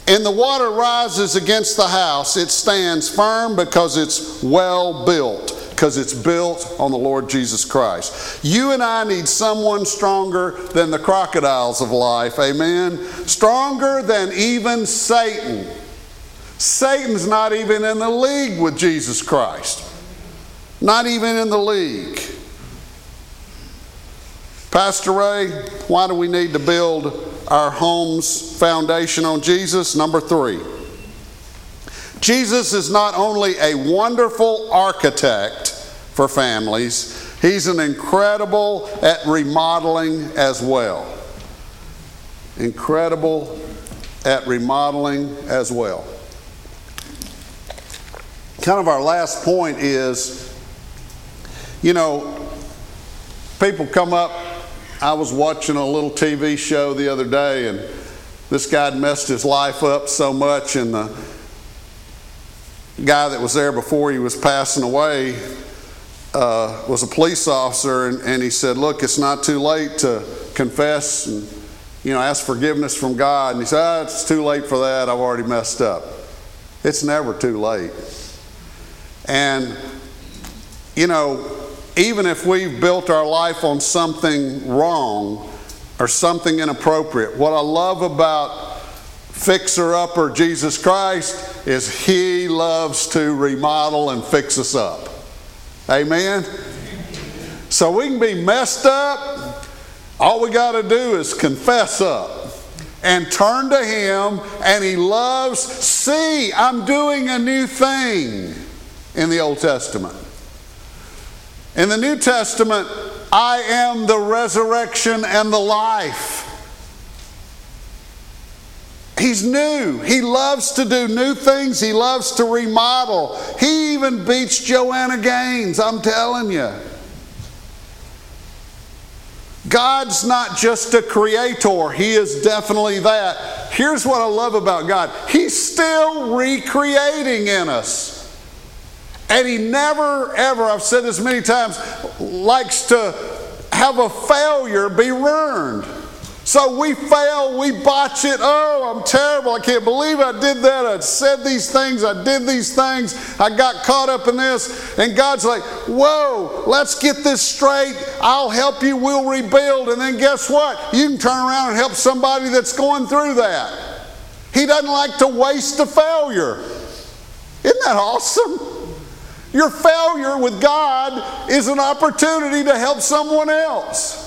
and the water rises against the house, it stands firm because it's well built, because it's built on the Lord Jesus Christ. You and I need someone stronger than the crocodiles of life, amen? Stronger than even Satan. Satan's not even in the league with Jesus Christ, not even in the league. Pastor Ray, why do we need to build our home's foundation on Jesus. Number three, Jesus is not only a wonderful architect for families, he's an incredible at remodeling as well. Incredible at remodeling as well. Kind of our last point is you know, people come up I was watching a little TV show the other day, and this guy messed his life up so much, and the guy that was there before he was passing away uh, was a police officer, and, and he said, "Look, it's not too late to confess and you know ask forgiveness from God." And he said, ah, "It's too late for that. I've already messed up." It's never too late, and you know even if we've built our life on something wrong or something inappropriate, what I love about fixer upper Jesus Christ is he loves to remodel and fix us up. Amen? So we can be messed up. All we got to do is confess up and turn to him, and he loves, see, I'm doing a new thing in the Old Testament. In the New Testament, I am the resurrection and the life. He's new. He loves to do new things. He loves to remodel. He even beats Joanna Gaines, I'm telling you. God's not just a creator, He is definitely that. Here's what I love about God He's still recreating in us. And he never, ever, I've said this many times, likes to have a failure be ruined. So we fail, we botch it. Oh, I'm terrible. I can't believe I did that. I said these things, I did these things, I got caught up in this. And God's like, whoa, let's get this straight. I'll help you, we'll rebuild. And then guess what? You can turn around and help somebody that's going through that. He doesn't like to waste a failure. Isn't that awesome? Your failure with God is an opportunity to help someone else.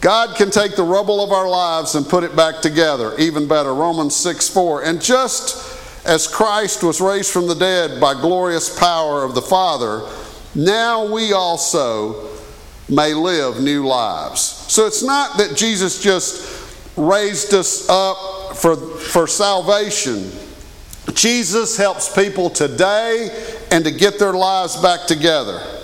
God can take the rubble of our lives and put it back together, even better. Romans 6 4. And just as Christ was raised from the dead by glorious power of the Father, now we also may live new lives. So it's not that Jesus just raised us up for, for salvation. Jesus helps people today and to get their lives back together.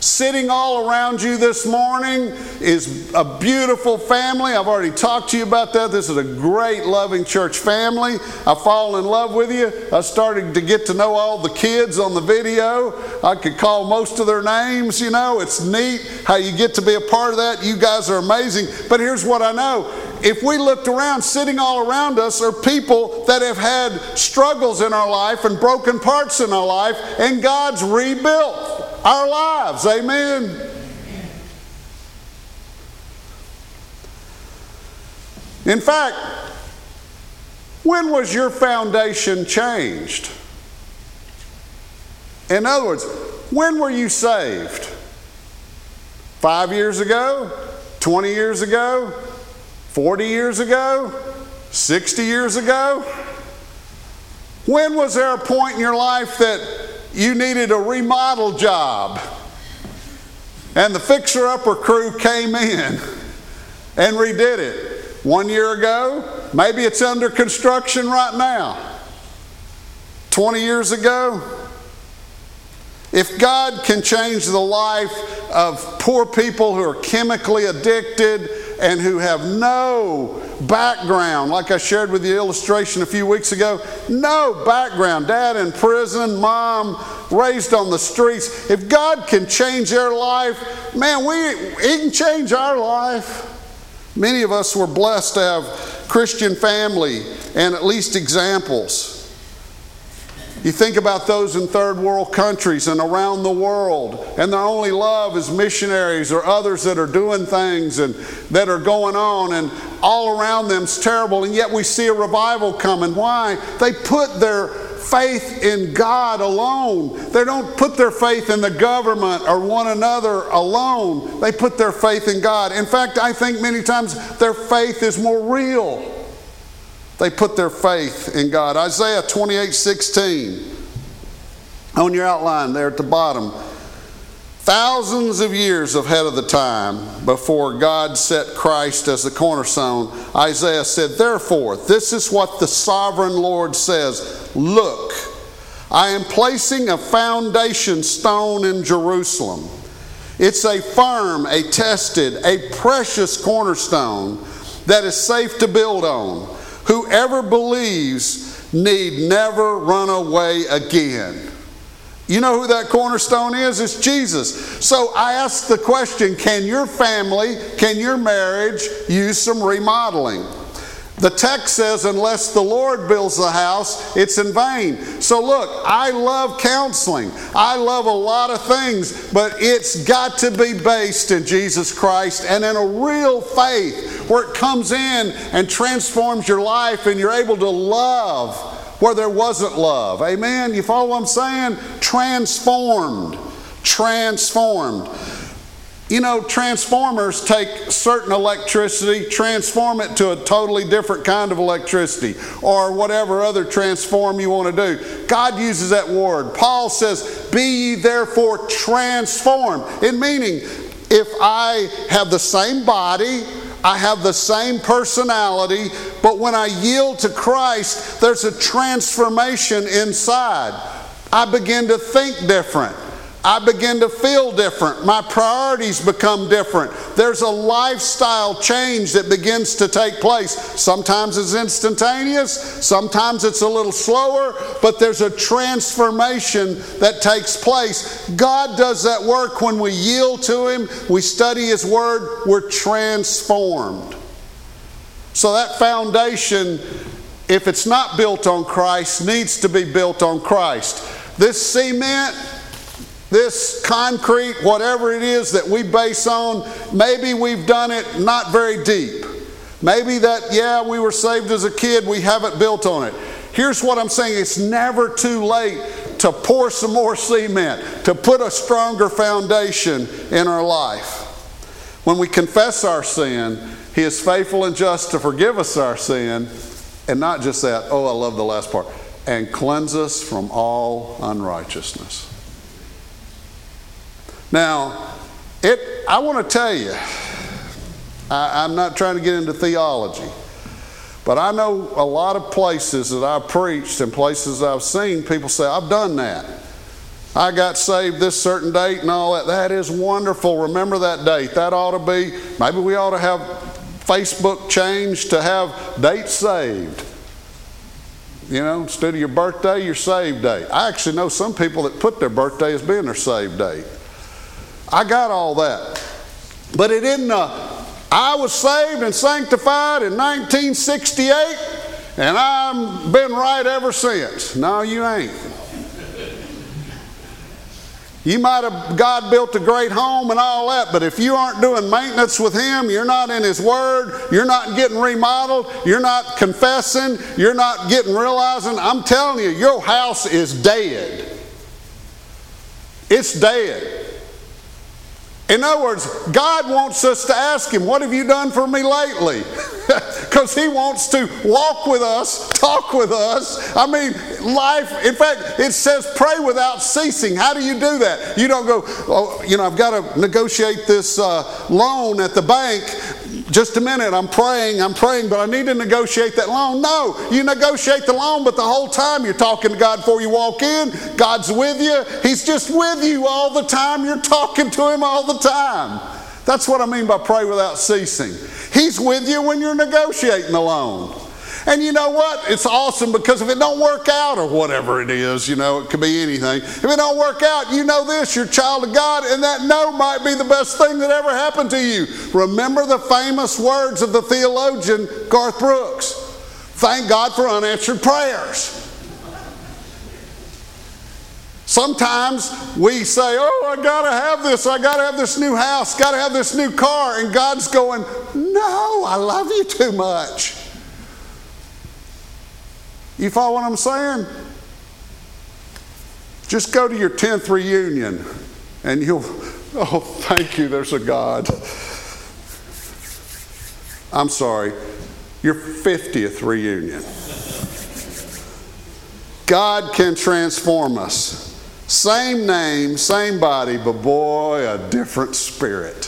Sitting all around you this morning is a beautiful family. I've already talked to you about that. This is a great, loving church family. I fall in love with you. I started to get to know all the kids on the video. I could call most of their names, you know. It's neat how you get to be a part of that. You guys are amazing. But here's what I know if we looked around, sitting all around us are people that have had struggles in our life and broken parts in our life, and God's rebuilt our lives. Amen. In fact, when was your foundation changed? In other words, when were you saved? Five years ago? 20 years ago? 40 years ago? 60 years ago? When was there a point in your life that you needed a remodel job and the fixer upper crew came in and redid it? One year ago? Maybe it's under construction right now. 20 years ago? If God can change the life of poor people who are chemically addicted and who have no background, like I shared with the illustration a few weeks ago, no background, dad in prison, mom raised on the streets, if God can change their life, man, we, He can change our life. Many of us were blessed to have Christian family and at least examples. You think about those in third world countries and around the world, and their only love is missionaries or others that are doing things and that are going on, and all around them's terrible, and yet we see a revival coming. Why? They put their faith in God alone. They don't put their faith in the government or one another alone. They put their faith in God. In fact, I think many times their faith is more real. They put their faith in God. Isaiah 28 16. On your outline there at the bottom. Thousands of years ahead of the time before God set Christ as the cornerstone, Isaiah said, Therefore, this is what the sovereign Lord says Look, I am placing a foundation stone in Jerusalem. It's a firm, a tested, a precious cornerstone that is safe to build on. Whoever believes need never run away again. You know who that cornerstone is? It's Jesus. So I ask the question can your family, can your marriage use some remodeling? The text says, unless the Lord builds the house, it's in vain. So, look, I love counseling. I love a lot of things, but it's got to be based in Jesus Christ and in a real faith where it comes in and transforms your life and you're able to love where there wasn't love. Amen? You follow what I'm saying? Transformed. Transformed. You know, transformers take certain electricity, transform it to a totally different kind of electricity, or whatever other transform you want to do. God uses that word. Paul says, Be ye therefore transformed. In meaning, if I have the same body, I have the same personality, but when I yield to Christ, there's a transformation inside. I begin to think different. I begin to feel different. My priorities become different. There's a lifestyle change that begins to take place. Sometimes it's instantaneous, sometimes it's a little slower, but there's a transformation that takes place. God does that work when we yield to Him, we study His Word, we're transformed. So that foundation, if it's not built on Christ, needs to be built on Christ. This cement, this concrete, whatever it is that we base on, maybe we've done it not very deep. Maybe that, yeah, we were saved as a kid, we haven't built on it. Here's what I'm saying it's never too late to pour some more cement, to put a stronger foundation in our life. When we confess our sin, He is faithful and just to forgive us our sin, and not just that, oh, I love the last part, and cleanse us from all unrighteousness. Now, it, I want to tell you, I, I'm not trying to get into theology, but I know a lot of places that I've preached and places I've seen, people say, I've done that. I got saved this certain date and all that. That is wonderful. Remember that date. That ought to be, maybe we ought to have Facebook changed to have dates saved. You know, instead of your birthday, your saved date. I actually know some people that put their birthday as being their saved date. I got all that. But it isn't a, I was saved and sanctified in 1968 and I've been right ever since. No, you ain't. You might have, God built a great home and all that, but if you aren't doing maintenance with Him, you're not in His Word, you're not getting remodeled, you're not confessing, you're not getting realizing, I'm telling you, your house is dead. It's dead. In other words, God wants us to ask Him, What have you done for me lately? Because He wants to walk with us, talk with us. I mean, life, in fact, it says pray without ceasing. How do you do that? You don't go, Oh, you know, I've got to negotiate this uh, loan at the bank just a minute, I'm praying, I'm praying, but I need to negotiate that loan. No, you negotiate the loan, but the whole time you're talking to God before you walk in. God's with you. He's just with you all the time. You're talking to Him all the time. That's what I mean by pray without ceasing. He's with you when you're negotiating the loan. And you know what? It's awesome because if it don't work out or whatever it is, you know, it could be anything. If it don't work out, you know this, you're a child of God, and that no might be the best thing that ever happened to you. Remember the famous words of the theologian Garth Brooks. Thank God for unanswered prayers. Sometimes we say, Oh, I gotta have this, I gotta have this new house, gotta have this new car, and God's going, No, I love you too much. You follow what I'm saying? Just go to your 10th reunion and you'll, oh, thank you, there's a God. I'm sorry, your 50th reunion. God can transform us. Same name, same body, but boy, a different spirit.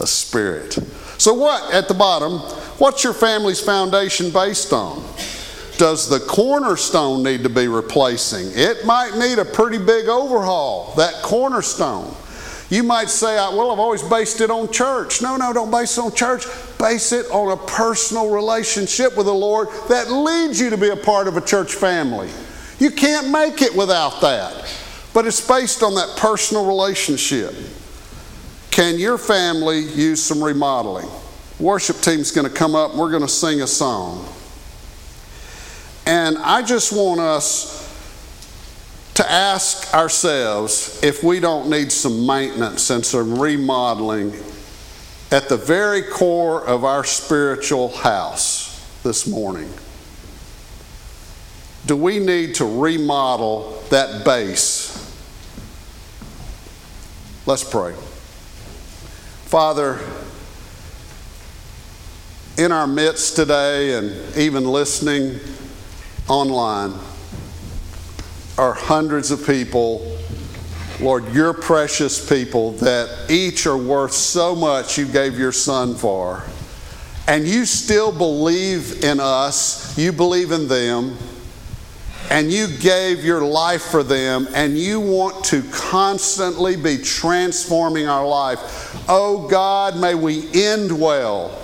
A spirit. So, what at the bottom? What's your family's foundation based on? Does the cornerstone need to be replacing? It might need a pretty big overhaul, that cornerstone. You might say, well, I've always based it on church. No, no, don't base it on church. Base it on a personal relationship with the Lord that leads you to be a part of a church family. You can't make it without that. But it's based on that personal relationship. Can your family use some remodeling? Worship team's going to come up and we're going to sing a song. And I just want us to ask ourselves if we don't need some maintenance and some remodeling at the very core of our spiritual house this morning. Do we need to remodel that base? Let's pray. Father, in our midst today and even listening, online are hundreds of people, Lord, your precious people that each are worth so much you gave your son for. And you still believe in us, you believe in them, and you gave your life for them, and you want to constantly be transforming our life. Oh God, may we end well,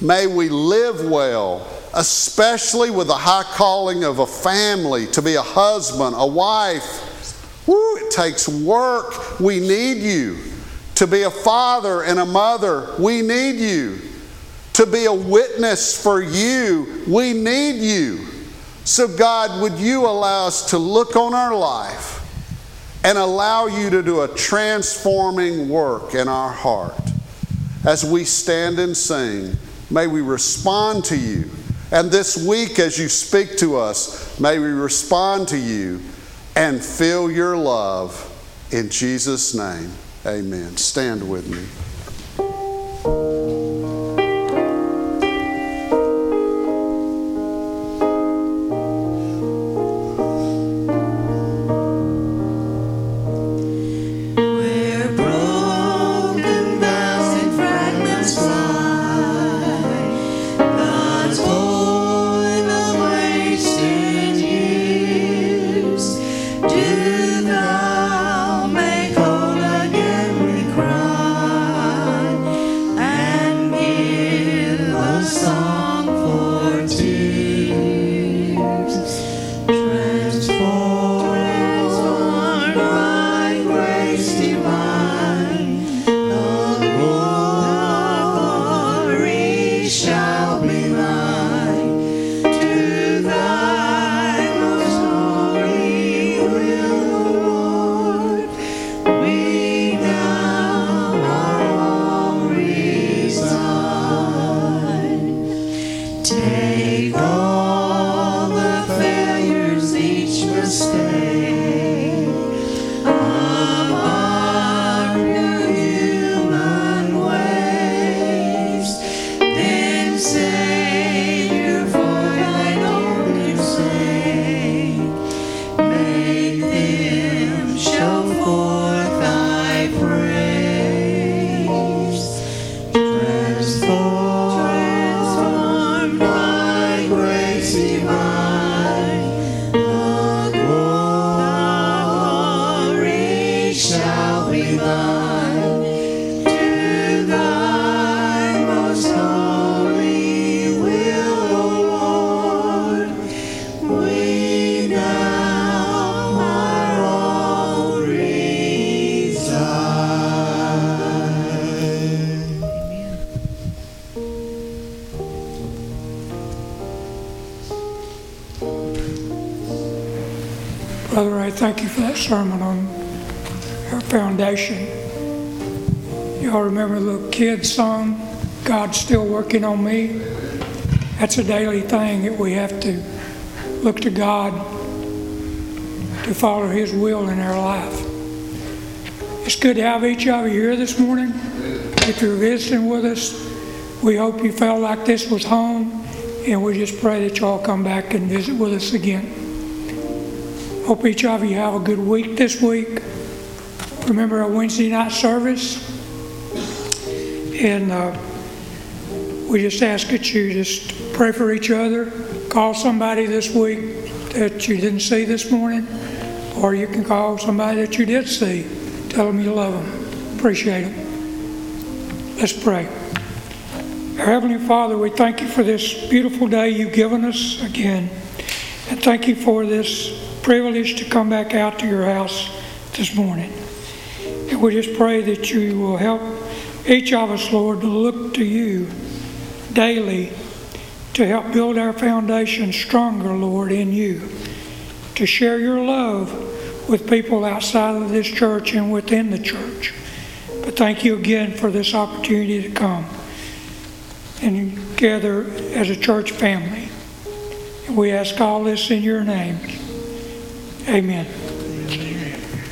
may we live well especially with the high calling of a family, to be a husband, a wife. Woo, it takes work. We need you. To be a father and a mother, we need you. To be a witness for you, we need you. So, God, would you allow us to look on our life and allow you to do a transforming work in our heart? As we stand and sing, may we respond to you and this week, as you speak to us, may we respond to you and feel your love. In Jesus' name, amen. Stand with me. se vai. Working on Me? That's a daily thing that we have to look to God to follow His will in our life. It's good to have each of you here this morning. If you're visiting with us, we hope you felt like this was home, and we just pray that y'all come back and visit with us again. Hope each of you have a good week this week. Remember our Wednesday night service. And uh, we just ask that you just pray for each other. Call somebody this week that you didn't see this morning, or you can call somebody that you did see. Tell them you love them, appreciate them. Let's pray. Our Heavenly Father, we thank you for this beautiful day you've given us again. And thank you for this privilege to come back out to your house this morning. And we just pray that you will help each of us, Lord, to look to you daily to help build our foundation stronger, Lord, in you. To share your love with people outside of this church and within the church. But thank you again for this opportunity to come and gather as a church family. We ask all this in your name. Amen.